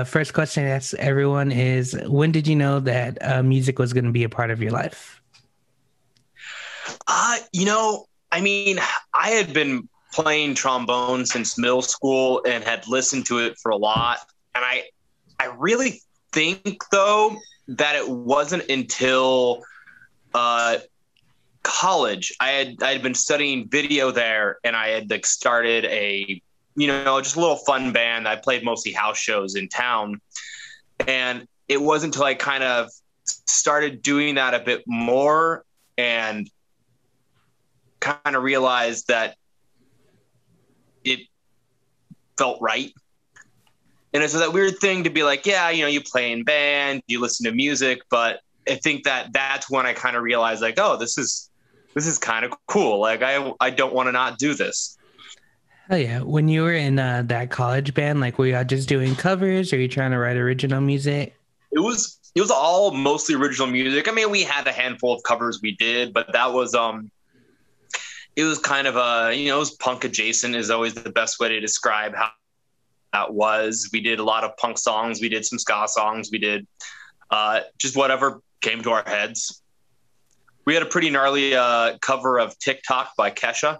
uh, first question I ask everyone is when did you know that uh, music was going to be a part of your life? Uh, you know, I mean, I had been playing trombone since middle school and had listened to it for a lot. And I, I really think though that it wasn't until uh, college I had I had been studying video there, and I had like started a you know just a little fun band. I played mostly house shows in town, and it wasn't until I kind of started doing that a bit more and kind of realized that it felt right. And it's that weird thing to be like, yeah, you know, you play in band, you listen to music, but I think that that's when I kind of realized like, oh, this is this is kind of cool. Like I I don't want to not do this. Oh yeah. When you were in uh, that college band, like were y'all just doing covers or you trying to write original music? It was it was all mostly original music. I mean, we had a handful of covers we did, but that was um it was kind of a you know, it was punk adjacent is always the best way to describe how that was. We did a lot of punk songs, we did some ska songs, we did uh just whatever came to our heads. We had a pretty gnarly uh, cover of TikTok by Kesha.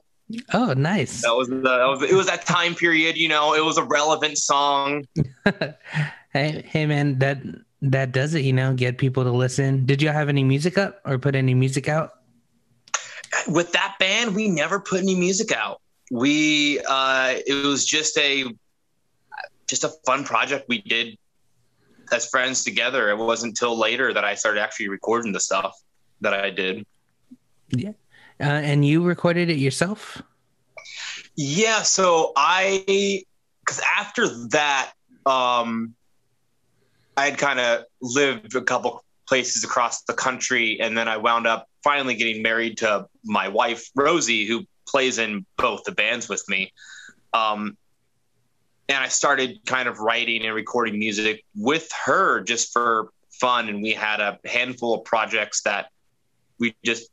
Oh, nice. That was the that was it was that time period, you know, it was a relevant song. hey, hey man, that that does it, you know, get people to listen. Did you have any music up or put any music out? With that band, we never put any music out. We uh it was just a just a fun project we did as friends together. It wasn't until later that I started actually recording the stuff that I did. Yeah. Uh, and you recorded it yourself? Yeah. So I, because after that, um, I had kind of lived a couple places across the country, and then I wound up finally getting married to my wife Rosie, who plays in both the bands with me. Um, and I started kind of writing and recording music with her just for fun. And we had a handful of projects that we just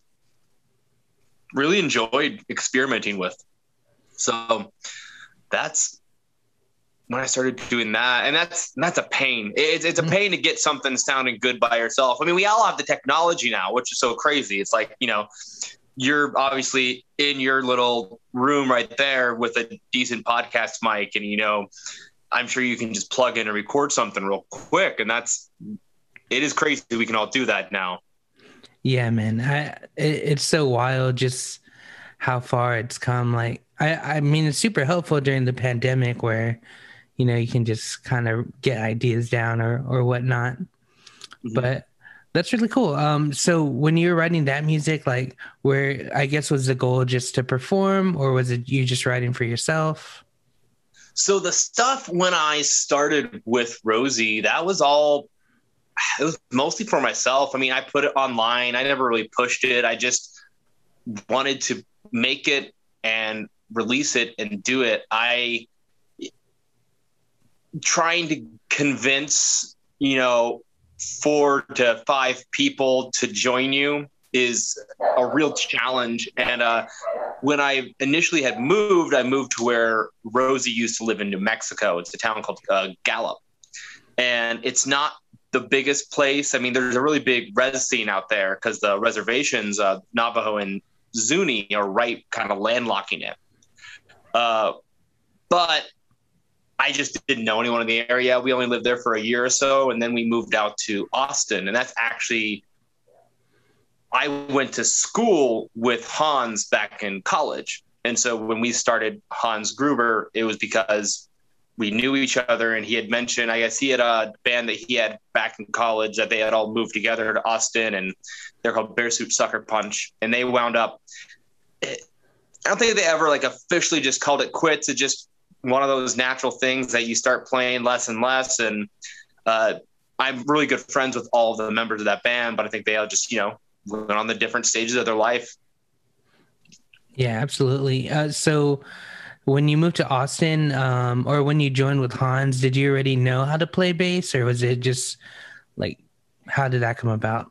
really enjoyed experimenting with. So that's when I started doing that, and that's that's a pain. It's it's a mm-hmm. pain to get something sounding good by yourself. I mean, we all have the technology now, which is so crazy. It's like you know, you're obviously in your little room right there with a decent podcast mic and you know i'm sure you can just plug in and record something real quick and that's it is crazy we can all do that now yeah man I, it, it's so wild just how far it's come like i i mean it's super helpful during the pandemic where you know you can just kind of get ideas down or or whatnot mm-hmm. but that's really cool. Um, so when you were writing that music, like where I guess was the goal just to perform or was it you just writing for yourself? So the stuff when I started with Rosie, that was all it was mostly for myself. I mean, I put it online. I never really pushed it. I just wanted to make it and release it and do it. I trying to convince, you know, four to five people to join you is a real challenge. And uh, when I initially had moved, I moved to where Rosie used to live in New Mexico. It's a town called uh, Gallup. And it's not the biggest place. I mean, there's a really big res scene out there because the reservations, uh, Navajo and Zuni, are right kind of landlocking it. Uh, but I just didn't know anyone in the area. We only lived there for a year or so, and then we moved out to Austin. And that's actually, I went to school with Hans back in college. And so when we started Hans Gruber, it was because we knew each other. And he had mentioned, I guess he had a band that he had back in college that they had all moved together to Austin, and they're called Bear Suit Sucker Punch. And they wound up, I don't think they ever like officially just called it quits. It just one of those natural things that you start playing less and less. And uh, I'm really good friends with all the members of that band, but I think they all just, you know, went on the different stages of their life. Yeah, absolutely. Uh, so when you moved to Austin um, or when you joined with Hans, did you already know how to play bass or was it just like, how did that come about?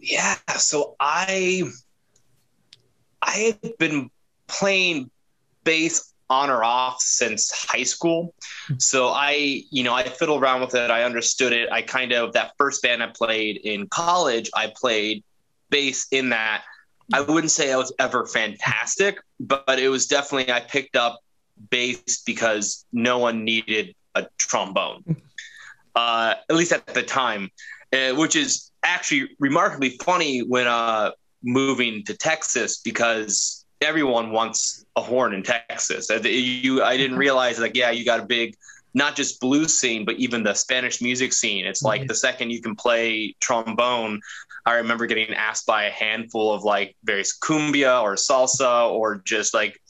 Yeah. So I, I had been playing bass on or off since high school. So I, you know, I fiddled around with it. I understood it. I kind of, that first band I played in college, I played bass in that. I wouldn't say I was ever fantastic, but it was definitely, I picked up bass because no one needed a trombone, uh, at least at the time, uh, which is actually remarkably funny when uh, moving to Texas because everyone wants a horn in Texas. You, I didn't realize like, yeah, you got a big, not just blues scene, but even the Spanish music scene. It's like the second you can play trombone, I remember getting asked by a handful of like various cumbia or salsa or just like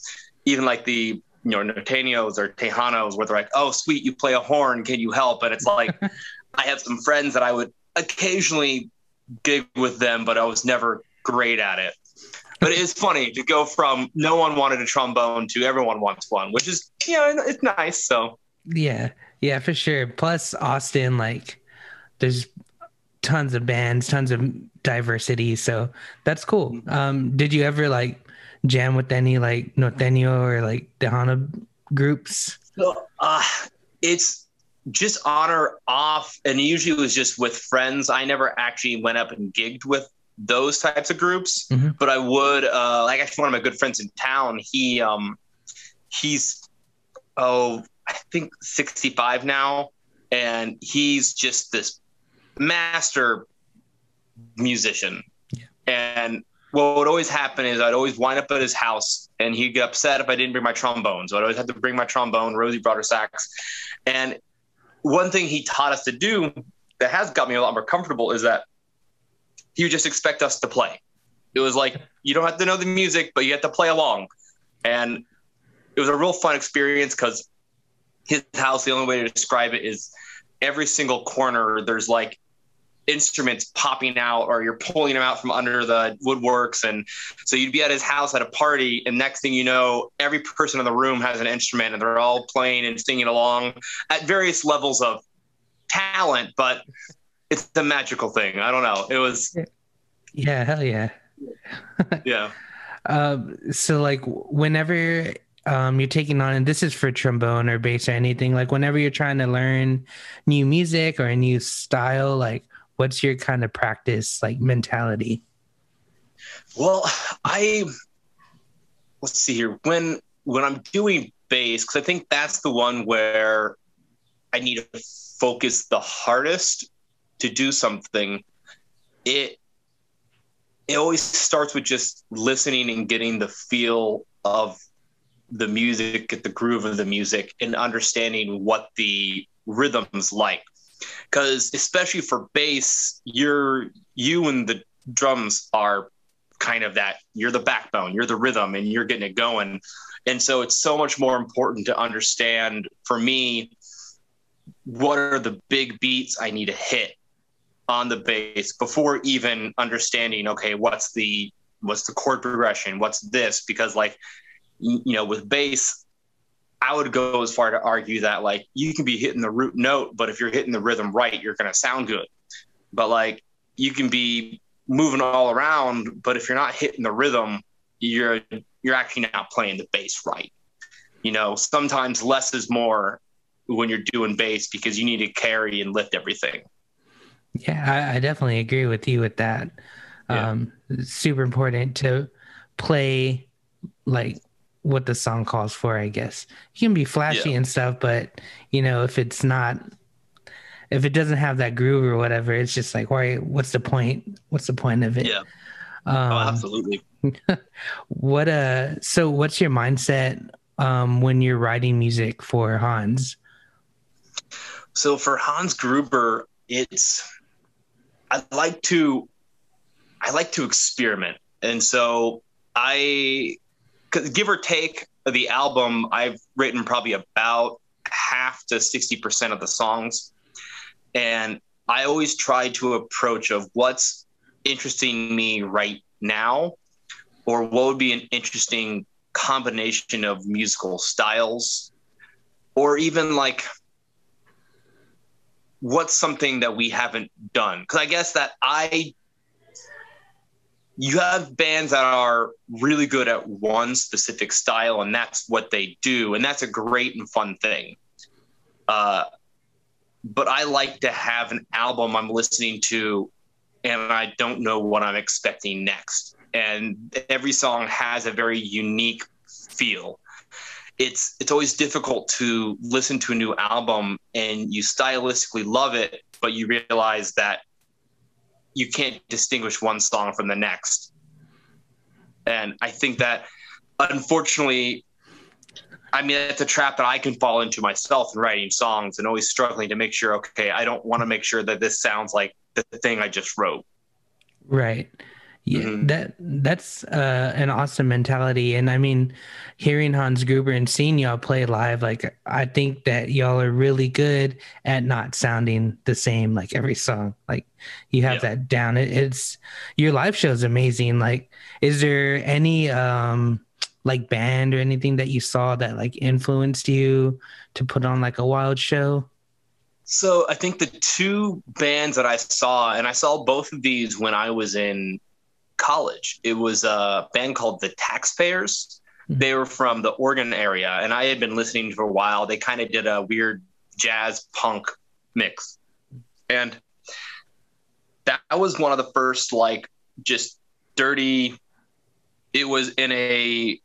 even like the you know norteños or tejanos where they're like, oh sweet, you play a horn, can you help? And it's like I have some friends that I would occasionally gig with them, but I was never great at it but it is funny to go from no one wanted a trombone to everyone wants one, which is you know it's nice. So yeah, yeah, for sure. Plus Austin, like there's tons of bands, tons of diversity, so that's cool. Um, did you ever like jam with any like norteño or like Tejano groups? So, uh, it's just on or off, and usually it was just with friends. I never actually went up and gigged with those types of groups, mm-hmm. but I would uh, like actually one of my good friends in town. He um he's oh I think 65 now, and he's just this master musician. Yeah. And what would always happen is I'd always wind up at his house and he'd get upset if I didn't bring my trombone. So I'd always have to bring my trombone. Rosie brought her sax. And one thing he taught us to do that has got me a lot more comfortable is that he would just expect us to play. It was like you don't have to know the music, but you have to play along. And it was a real fun experience because his house, the only way to describe it is every single corner there's like instruments popping out or you're pulling them out from under the woodworks and so you'd be at his house at a party and next thing you know every person in the room has an instrument and they're all playing and singing along at various levels of talent but it's a magical thing. I don't know. It was. Yeah, hell yeah. yeah. Um, so like whenever um, you're taking on, and this is for trombone or bass or anything, like whenever you're trying to learn new music or a new style, like what's your kind of practice like mentality? Well, I let's see here. When when I'm doing bass, because I think that's the one where I need to focus the hardest to do something, it it always starts with just listening and getting the feel of the music, get the groove of the music, and understanding what the rhythm's like. Because especially for bass, you're you and the drums are kind of that you're the backbone, you're the rhythm, and you're getting it going. And so it's so much more important to understand for me what are the big beats I need to hit on the bass before even understanding okay what's the what's the chord progression what's this because like you know with bass i would go as far to argue that like you can be hitting the root note but if you're hitting the rhythm right you're going to sound good but like you can be moving all around but if you're not hitting the rhythm you're you're actually not playing the bass right you know sometimes less is more when you're doing bass because you need to carry and lift everything yeah, I, I definitely agree with you with that. Yeah. Um, super important to play like what the song calls for, I guess. You can be flashy yeah. and stuff, but you know, if it's not if it doesn't have that groove or whatever, it's just like, why what's the point? What's the point of it? Yeah. Um, oh, absolutely. what uh so what's your mindset um when you're writing music for Hans? So for Hans Gruber, it's I like to I like to experiment, and so I give or take the album I've written probably about half to sixty percent of the songs, and I always try to approach of what's interesting me right now, or what would be an interesting combination of musical styles, or even like what's something that we haven't done? Because I guess that I you have bands that are really good at one specific style and that's what they do and that's a great and fun thing. Uh, but i like to have an album i'm listening to and i don't know what i'm expecting next. And every song has a very unique feel. It's it's always difficult to listen to a new album and you stylistically love it but you realize that you can't distinguish one song from the next. And I think that unfortunately, I mean, it's a trap that I can fall into myself in writing songs and always struggling to make sure, okay, I don't want to make sure that this sounds like the thing I just wrote. Right. Yeah, mm-hmm. that that's uh, an awesome mentality, and I mean, hearing Hans Gruber and seeing y'all play live, like I think that y'all are really good at not sounding the same like every song. Like you have yeah. that down. It, it's your live show is amazing. Like, is there any um like band or anything that you saw that like influenced you to put on like a wild show? So I think the two bands that I saw, and I saw both of these when I was in college. It was a band called the Taxpayers. Mm-hmm. They were from the Oregon area, and I had been listening for a while. They kind of did a weird jazz punk mix, and that was one of the first like just dirty. It was in a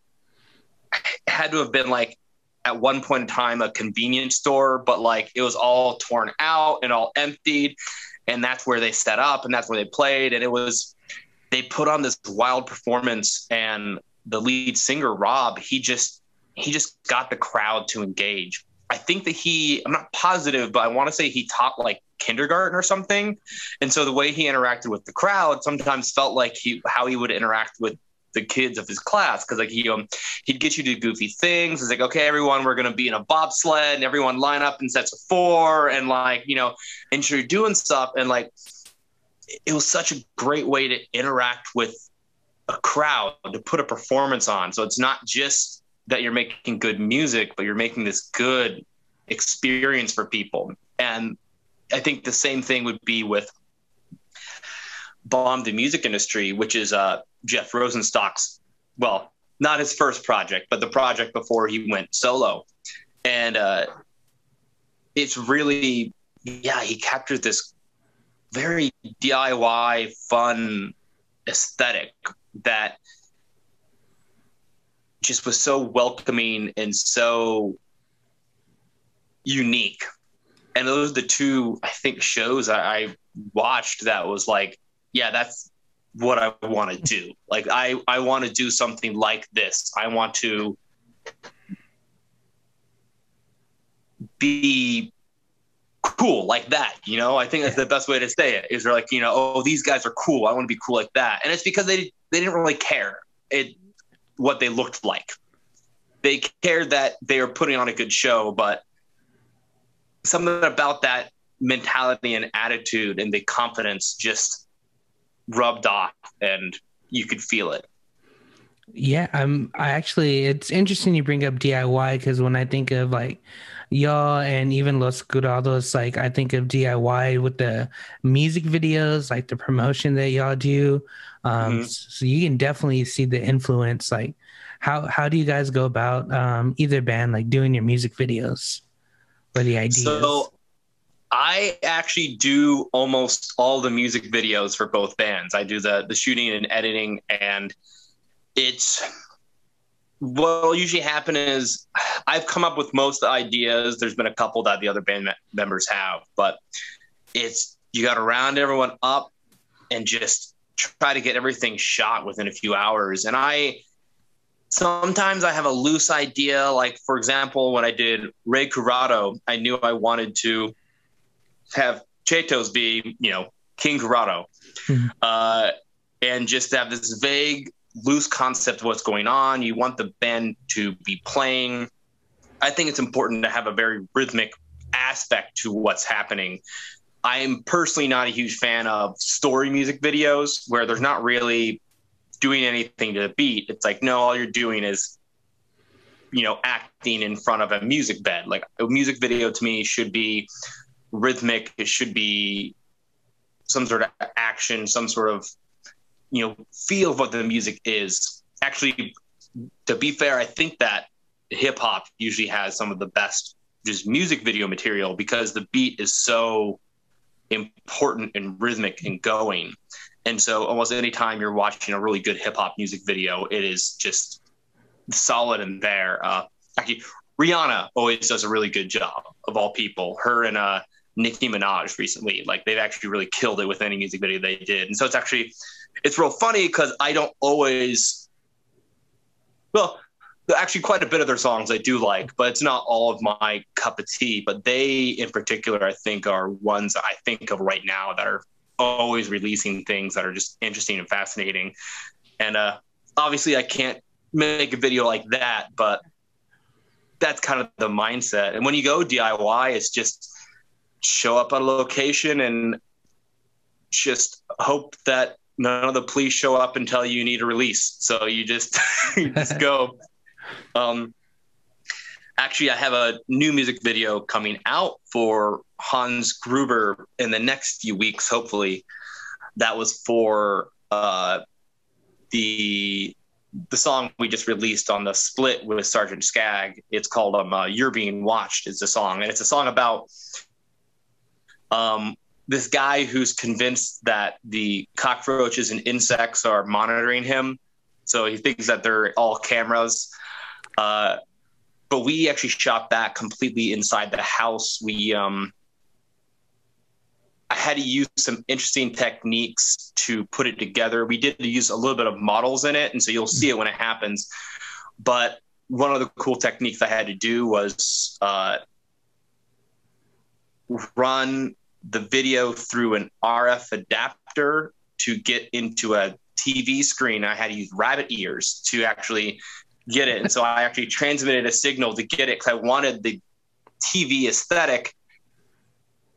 had to have been like at one point in time a convenience store, but like it was all torn out and all emptied. And that's where they set up and that's where they played. And it was they put on this wild performance and the lead singer rob he just he just got the crowd to engage. I think that he i'm not positive but i want to say he taught like kindergarten or something. And so the way he interacted with the crowd sometimes felt like he how he would interact with the kids of his class. Because like he um he'd get you to goofy things. It's like okay, everyone, we're gonna be in a bobsled, and everyone line up in sets of four, and like you know, and you're doing stuff, and like it was such a great way to interact with a crowd to put a performance on. So it's not just that you're making good music, but you're making this good experience for people. And I think the same thing would be with Bomb the Music Industry, which is uh, Jeff Rosenstock's, well, not his first project, but the project before he went solo. And uh, it's really, yeah, he captured this very DIY, fun aesthetic that just was so welcoming and so unique. And those are the two, I think, shows I, I watched that was like, yeah, that's what I want to do. Like, I, I want to do something like this. I want to be cool like that. You know, I think that's the best way to say it. Is they're like, you know, oh, these guys are cool. I want to be cool like that, and it's because they they didn't really care it what they looked like. They cared that they were putting on a good show, but something about that mentality and attitude and the confidence just rubbed off, and you could feel it. Yeah, I'm. I actually, it's interesting you bring up DIY because when I think of like y'all and even Los Curados, like I think of DIY with the music videos, like the promotion that y'all do. Um, mm-hmm. So you can definitely see the influence. Like, how how do you guys go about um, either band like doing your music videos or the ideas? So I actually do almost all the music videos for both bands. I do the the shooting and editing, and it's what'll usually happen is I've come up with most ideas. There's been a couple that the other band members have, but it's you got to round everyone up and just try to get everything shot within a few hours. And I sometimes I have a loose idea. Like for example, when I did Ray Curado, I knew I wanted to have Chetos be, you know, King Curado, mm-hmm. uh, and just have this vague loose concept of what's going on. You want the band to be playing. I think it's important to have a very rhythmic aspect to what's happening. I'm personally not a huge fan of story music videos where there's not really doing anything to the beat. It's like, no, all you're doing is, you know, acting in front of a music bed. Like a music video to me should be rhythmic. It should be some sort of action, some sort of you know feel of what the music is. Actually, to be fair, I think that hip hop usually has some of the best just music video material because the beat is so important and rhythmic and going. And so almost any time you're watching a really good hip hop music video, it is just solid and there. Uh, actually, Rihanna always does a really good job of all people. Her and uh, Nicki Minaj recently, like they've actually really killed it with any music video they did. And so it's actually, it's real funny because I don't always, well, actually quite a bit of their songs I do like, but it's not all of my cup of tea. But they, in particular, I think are ones I think of right now that are always releasing things that are just interesting and fascinating. And uh, obviously, I can't make a video like that, but that's kind of the mindset. And when you go DIY, it's just show up at a location and just hope that none of the police show up until you need a release. So you just you just go. Um, actually, I have a new music video coming out for Hans Gruber in the next few weeks, hopefully. That was for uh, the the song we just released on the split with Sergeant Skag. It's called um, uh, "You're Being Watched." Is the song, and it's a song about um, this guy who's convinced that the cockroaches and insects are monitoring him. So he thinks that they're all cameras. Uh, but we actually shot that completely inside the house. We um, I had to use some interesting techniques to put it together. We did use a little bit of models in it, and so you'll see it when it happens. But one of the cool techniques I had to do was uh, run the video through an RF adapter to get into a TV screen. I had to use rabbit ears to actually get it. And so I actually transmitted a signal to get it because I wanted the TV aesthetic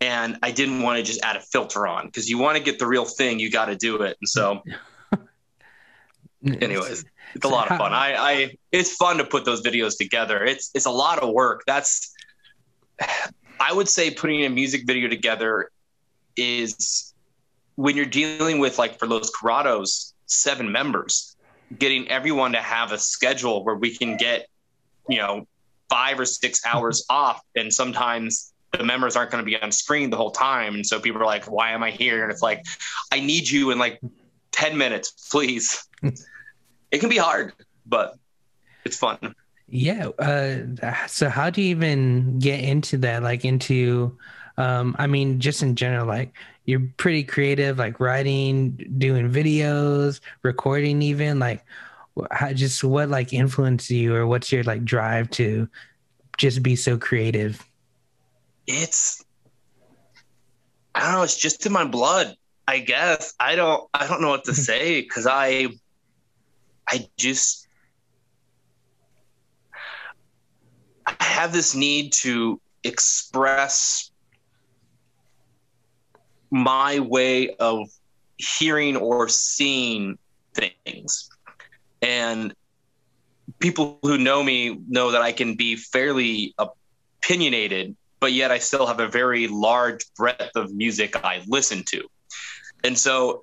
and I didn't want to just add a filter on because you want to get the real thing, you got to do it. And so, anyways, it's a lot of fun. I, I, it's fun to put those videos together. It's, it's a lot of work. That's, I would say putting a music video together is when you're dealing with like for Los Corrados, seven members, getting everyone to have a schedule where we can get, you know, five or six hours off. And sometimes the members aren't going to be on screen the whole time. And so people are like, why am I here? And it's like, I need you in like 10 minutes, please. it can be hard, but it's fun. Yeah. Uh, so how do you even get into that? Like into, um, I mean, just in general, like you're pretty creative, like writing, doing videos, recording, even like how, just what like influenced you or what's your like drive to just be so creative? it's I don't know, it's just in my blood, I guess. I don't I don't know what to say because I I just I have this need to express my way of hearing or seeing things. And people who know me know that I can be fairly opinionated but yet I still have a very large breadth of music I listen to. And so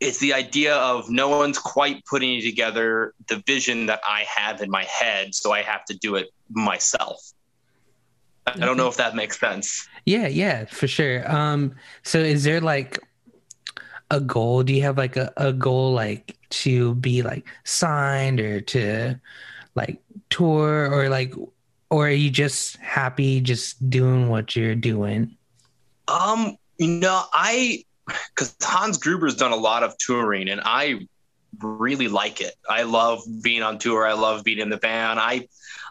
it's the idea of no one's quite putting together the vision that I have in my head, so I have to do it myself. I don't know if that makes sense. Yeah, yeah, for sure. Um, so is there like a goal? Do you have like a, a goal like to be like signed or to like tour or like or are you just happy just doing what you're doing? Um, you know, I because Hans Gruber's done a lot of touring, and I really like it. I love being on tour. I love being in the van. I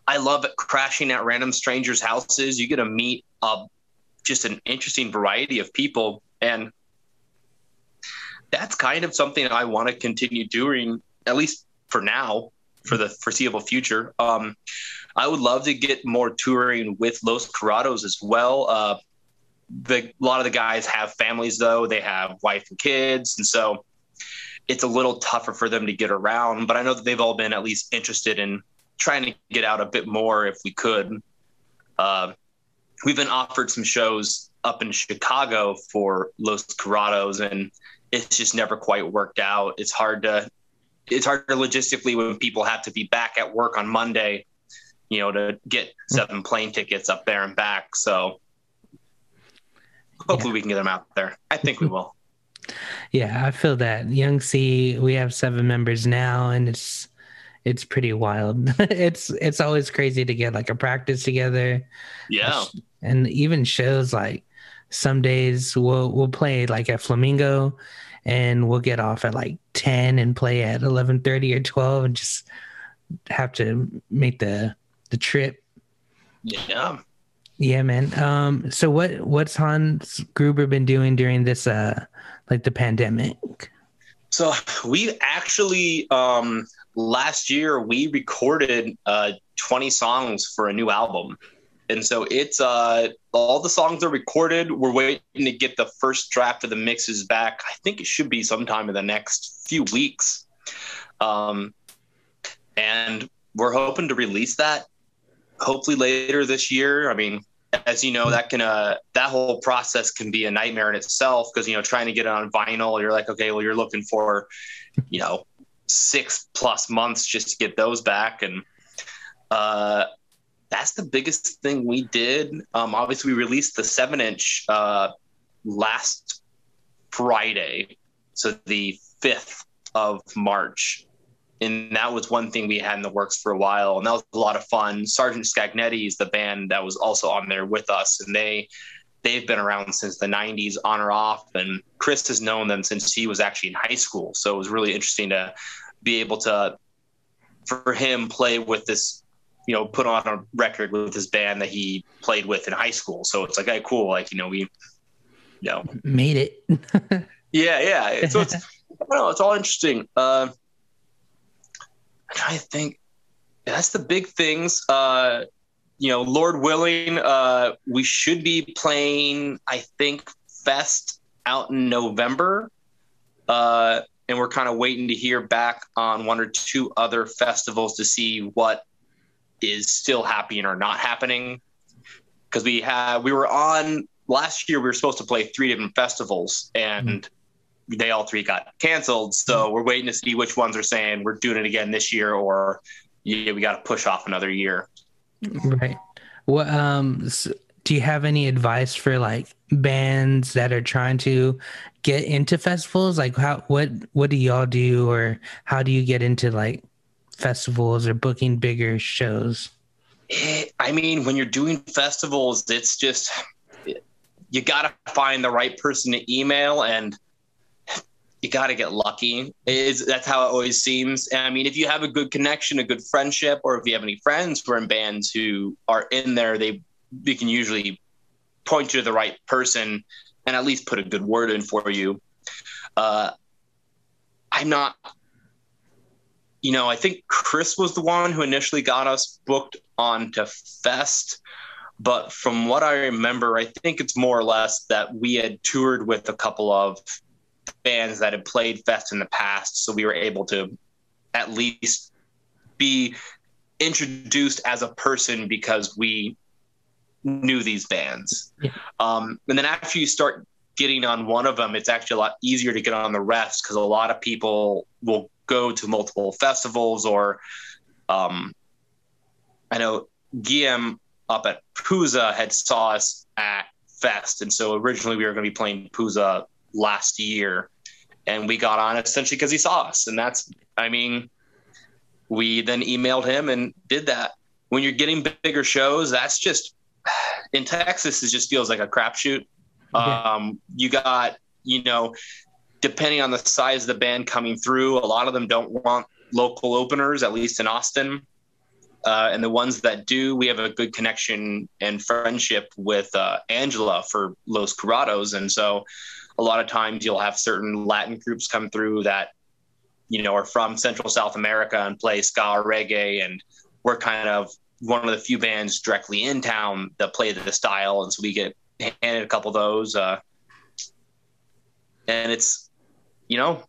I love crashing at random strangers' houses. You get to meet uh, just an interesting variety of people, and that's kind of something I want to continue doing, at least for now, for the foreseeable future. Um, I would love to get more touring with Los Corrados as well. Uh, the, a lot of the guys have families though; they have wife and kids, and so it's a little tougher for them to get around. But I know that they've all been at least interested in trying to get out a bit more if we could. Uh, we've been offered some shows up in Chicago for Los Corrados, and it's just never quite worked out. It's hard to it's hard to logistically when people have to be back at work on Monday, you know, to get seven plane tickets up there and back. So hopefully yeah. we can get them out there. I think we will. Yeah, I feel that. Young C, we have seven members now, and it's it's pretty wild. it's it's always crazy to get like a practice together. Yeah, and even shows like some days we'll we'll play like at Flamingo, and we'll get off at like ten and play at eleven thirty or twelve, and just have to make the the trip. Yeah. Yeah, man. Um, so what what's Hans Gruber been doing during this uh like the pandemic? So we actually um last year we recorded uh 20 songs for a new album. And so it's uh all the songs are recorded. We're waiting to get the first draft of the mixes back. I think it should be sometime in the next few weeks. Um and we're hoping to release that hopefully later this year. I mean, as you know, that can uh that whole process can be a nightmare in itself because you know trying to get it on vinyl, you're like, okay, well, you're looking for, you know, six plus months just to get those back, and uh, that's the biggest thing we did. Um, obviously, we released the seven inch uh last Friday, so the fifth of March, and that was one thing we had in the works for a while and that was a lot of fun. Sergeant scagnetti is the band that was also on there with us and they they've been around since the 90s on or off and chris has known them since he was actually in high school. So it was really interesting to be able to for him play with this you know put on a record with his band that he played with in high school. So it's like hey cool like you know we you know. Made it. Yeah yeah. So it's I don't know, it's all interesting. Uh I'm trying to think. That's the big things. Uh, you know, Lord willing, uh, we should be playing. I think Fest out in November, uh, and we're kind of waiting to hear back on one or two other festivals to see what is still happening or not happening. Because we had, we were on last year. We were supposed to play three different festivals, and mm-hmm they all three got canceled. So mm-hmm. we're waiting to see which ones are saying we're doing it again this year or yeah, we got to push off another year. Right. What um so do you have any advice for like bands that are trying to get into festivals? Like how what what do y'all do or how do you get into like festivals or booking bigger shows? I mean, when you're doing festivals, it's just you got to find the right person to email and you got to get lucky. Is that's how it always seems. And I mean, if you have a good connection, a good friendship, or if you have any friends who are in bands who are in there, they they can usually point you to the right person and at least put a good word in for you. Uh, I'm not, you know, I think Chris was the one who initially got us booked onto Fest. But from what I remember, I think it's more or less that we had toured with a couple of bands that had played Fest in the past, so we were able to at least be introduced as a person because we knew these bands. Yeah. Um, and then after you start getting on one of them, it's actually a lot easier to get on the rest because a lot of people will go to multiple festivals or um, I know Guillaume up at Pouzza had saw us at Fest. And so originally we were going to be playing Pouzza last year, and we got on essentially because he saw us, and that's I mean, we then emailed him and did that. When you're getting bigger shows, that's just in Texas. It just feels like a crapshoot. Um, you got you know, depending on the size of the band coming through, a lot of them don't want local openers, at least in Austin. Uh, and the ones that do, we have a good connection and friendship with uh, Angela for Los Corrados, and so a lot of times you'll have certain Latin groups come through that, you know, are from Central South America and play ska or reggae. And we're kind of one of the few bands directly in town that play the style. And so we get handed a couple of those. Uh, and it's, you know,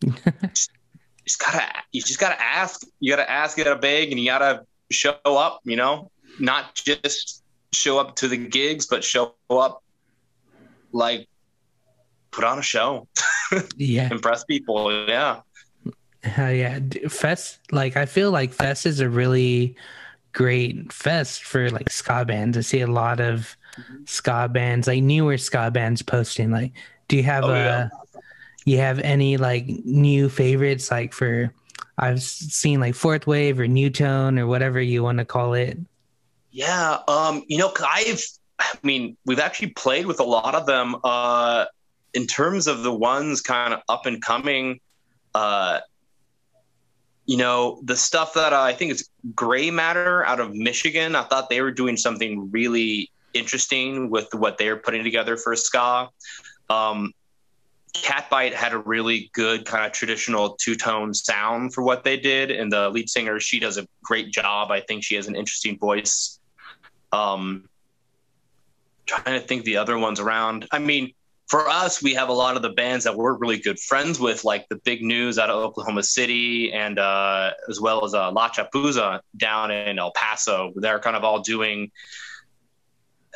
just, just gotta, you just gotta ask, you gotta ask, you gotta beg, and you gotta show up, you know, not just show up to the gigs, but show up like put on a show. yeah. Impress people. Yeah. Hell yeah. Fest, like, I feel like Fest is a really great fest for like ska bands. I see a lot of mm-hmm. ska bands, like newer ska bands posting. Like, do you have oh, a, yeah. you have any like new favorites like for, I've seen like Fourth Wave or New Tone or whatever you want to call it. Yeah. Um, you know, I've, I mean, we've actually played with a lot of them. Uh, in terms of the ones kind of up and coming, uh, you know, the stuff that uh, I think is Gray Matter out of Michigan, I thought they were doing something really interesting with what they were putting together for ska. Um, Catbite had a really good kind of traditional two tone sound for what they did, and the lead singer she does a great job. I think she has an interesting voice. Um, trying to think the other ones around. I mean, for us, we have a lot of the bands that we're really good friends with, like the Big News out of Oklahoma City, and uh, as well as uh, La Chapuza down in El Paso. They're kind of all doing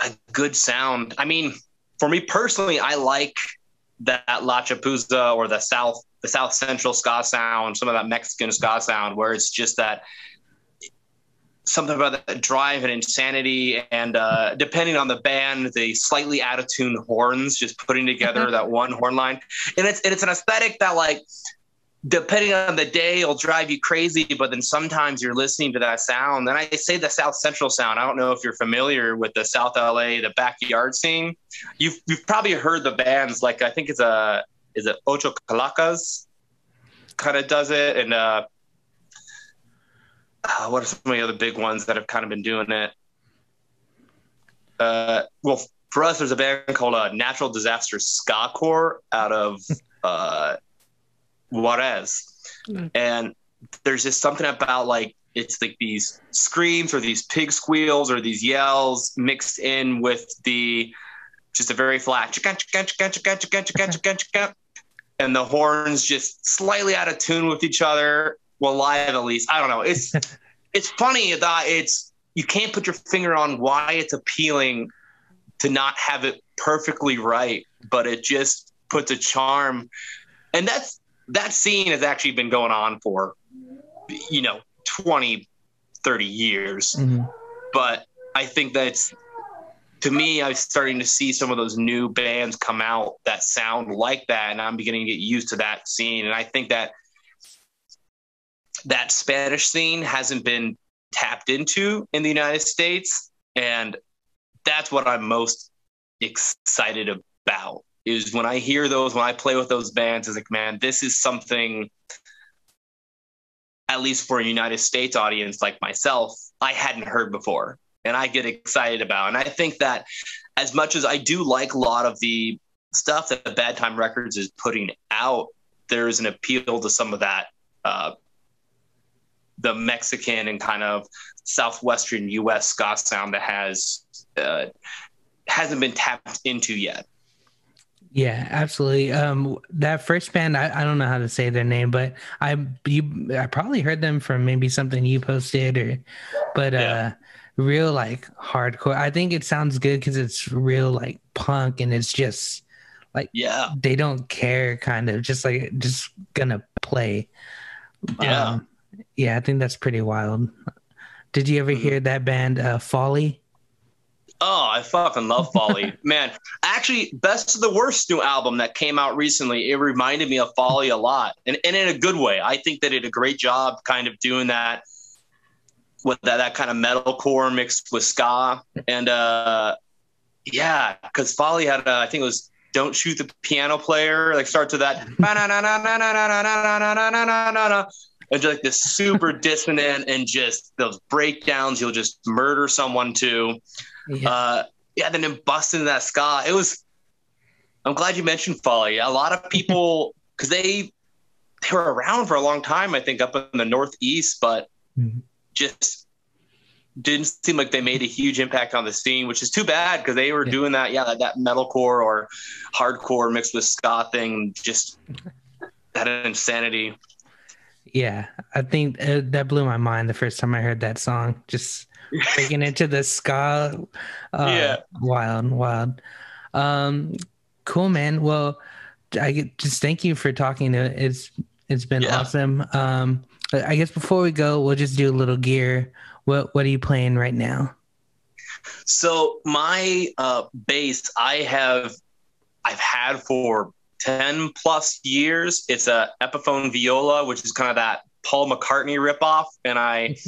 a good sound. I mean, for me personally, I like that La Chapuza or the South, the South Central ska sound, some of that Mexican ska sound, where it's just that something about that drive and insanity and uh, depending on the band the slightly out of tune horns just putting together that one horn line. And it's and it's an aesthetic that like depending on the day it'll drive you crazy but then sometimes you're listening to that sound. And i say the south central sound. I don't know if you're familiar with the south la the backyard scene. You've, you've probably heard the bands like i think it's a is it ocho calacas? Kind of does it. And uh uh, what are some of the other big ones that have kind of been doing it? Uh, well, for us, there's a band called uh, Natural Disaster Ska Core out of uh, Juarez, mm-hmm. and there's just something about like it's like these screams or these pig squeals or these yells mixed in with the just a very flat and the horns just slightly out of tune with each other well live at least. I don't know. It's it's funny that it's you can't put your finger on why it's appealing to not have it perfectly right but it just puts a charm. And that's that scene has actually been going on for you know 20 30 years. Mm-hmm. but i think that's to me i'm starting to see some of those new bands come out that sound like that and i'm beginning to get used to that scene. And i think that that Spanish scene hasn't been tapped into in the United States. And that's what I'm most excited about is when I hear those, when I play with those bands, is like, man, this is something, at least for a United States audience like myself, I hadn't heard before and I get excited about. And I think that as much as I do like a lot of the stuff that Bad Time Records is putting out, there's an appeal to some of that uh, the Mexican and kind of southwestern U.S. ska sound that has uh, hasn't been tapped into yet. Yeah, absolutely. Um, that first band, I, I don't know how to say their name, but I you I probably heard them from maybe something you posted or, but yeah. uh, real like hardcore. I think it sounds good because it's real like punk and it's just like yeah they don't care kind of just like just gonna play. Yeah. Um, yeah, I think that's pretty wild. Did you ever mm-hmm. hear that band uh, Folly? Oh, I fucking love Folly, man. Actually, Best of the Worst new album that came out recently, it reminded me of Folly a lot, and, and in a good way. I think they did a great job, kind of doing that with that, that kind of metalcore mixed with ska, and uh, yeah, because Folly had, a, I think it was "Don't Shoot the Piano Player," like starts with that and just like this super dissonant and just those breakdowns you'll just murder someone to yeah, uh, yeah then in busting that ska it was i'm glad you mentioned folly a lot of people because they they were around for a long time i think up in the northeast but mm-hmm. just didn't seem like they made a huge impact on the scene, which is too bad because they were yeah. doing that, yeah, that, that metalcore or hardcore mixed with ska thing, just that insanity. Yeah, I think uh, that blew my mind the first time I heard that song. Just breaking into the ska. Uh, Yeah. wild, wild. Um, cool, man. Well, I get, just thank you for talking. To, it's it's been Yeah. awesome. Um, I guess before we go, we'll just do a little gear. What what are you playing right now? So my uh, bass, I have, I've had for ten plus years. It's a Epiphone viola, which is kind of that Paul McCartney ripoff, and I.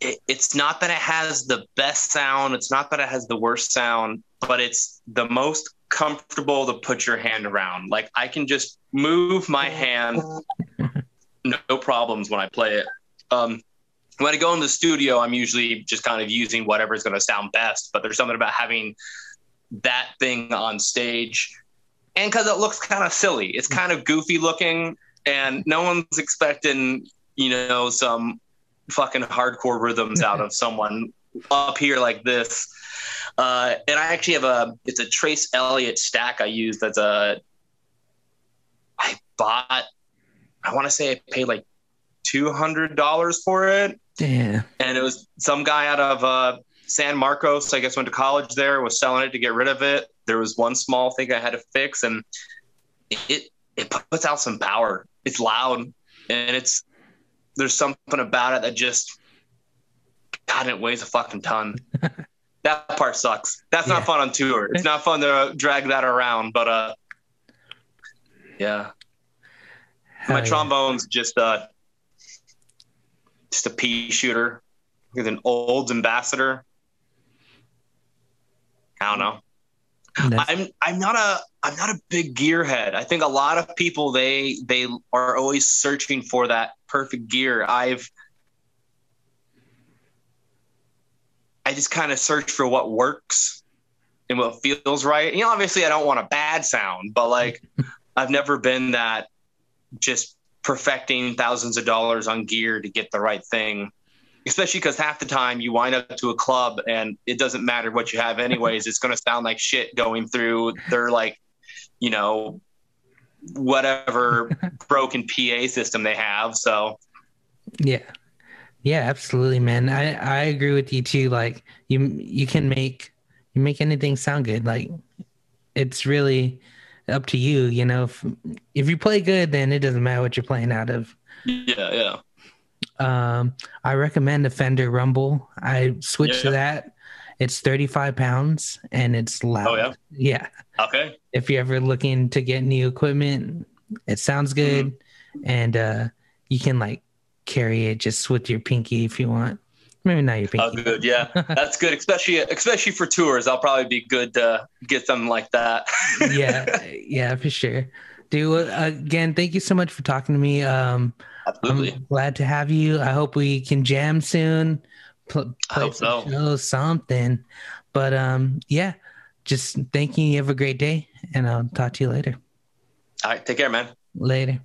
It, it's not that it has the best sound. It's not that it has the worst sound, but it's the most comfortable to put your hand around. Like I can just move my hand, no problems when I play it. Um, when I go in the studio, I'm usually just kind of using whatever's going to sound best. But there's something about having that thing on stage, and because it looks kind of silly, it's kind of goofy looking, and no one's expecting, you know, some fucking hardcore rhythms out of someone up here like this. Uh, and I actually have a it's a Trace Elliot stack I use. That's a I bought. I want to say I paid like two hundred dollars for it Yeah, and it was some guy out of uh, San Marcos. I guess went to college there. Was selling it to get rid of it. There was one small thing I had to fix, and it it puts out some power. It's loud, and it's there's something about it that just God, it weighs a fucking ton. that part sucks. That's Yeah. not fun on tour. It's not fun to drag that around, but uh, yeah. Hell My yeah. trombone's just uh just a pea shooter with an old ambassador. I don't know. That's- I'm I'm not a I'm not a big gearhead. I think a lot of people they they are always searching for that perfect gear. I've I just kind of search for what works and what feels right. You know, obviously I don't want a bad sound, but like I've never been that just perfecting thousands of dollars on gear to get the right thing. Especially because half the time you wind up to a club and it doesn't matter what you have, anyways. it's going to sound like shit going through their like, you know, whatever broken PA system they have. So Yeah. Yeah, absolutely, man. I I agree with you too. Like you you can make you make anything sound good. Like it's really up to you, you know. If if you play good, then it doesn't matter what you're playing out of. yeah, yeah. Um I recommend a Fender Rumble. I switched to Yeah. that. It's 35 pounds and it's loud. Oh, yeah? Yeah. Okay. If you're ever looking to get new equipment, it sounds good. And uh you can like carry it just with your pinky if you want. Maybe not your pinky. Oh, good. Yeah, that's good. Especially, especially for tours, I'll probably be good to get something like that. yeah, yeah, for sure. Dude, again, thank you so much for talking to me. Um, absolutely. I'm glad to have you. I hope we can jam soon. Pl- I play hope some so. shows, something. But um, yeah, just thank you. You have a great day, and I'll talk to you later. All right. Take care, man. Later.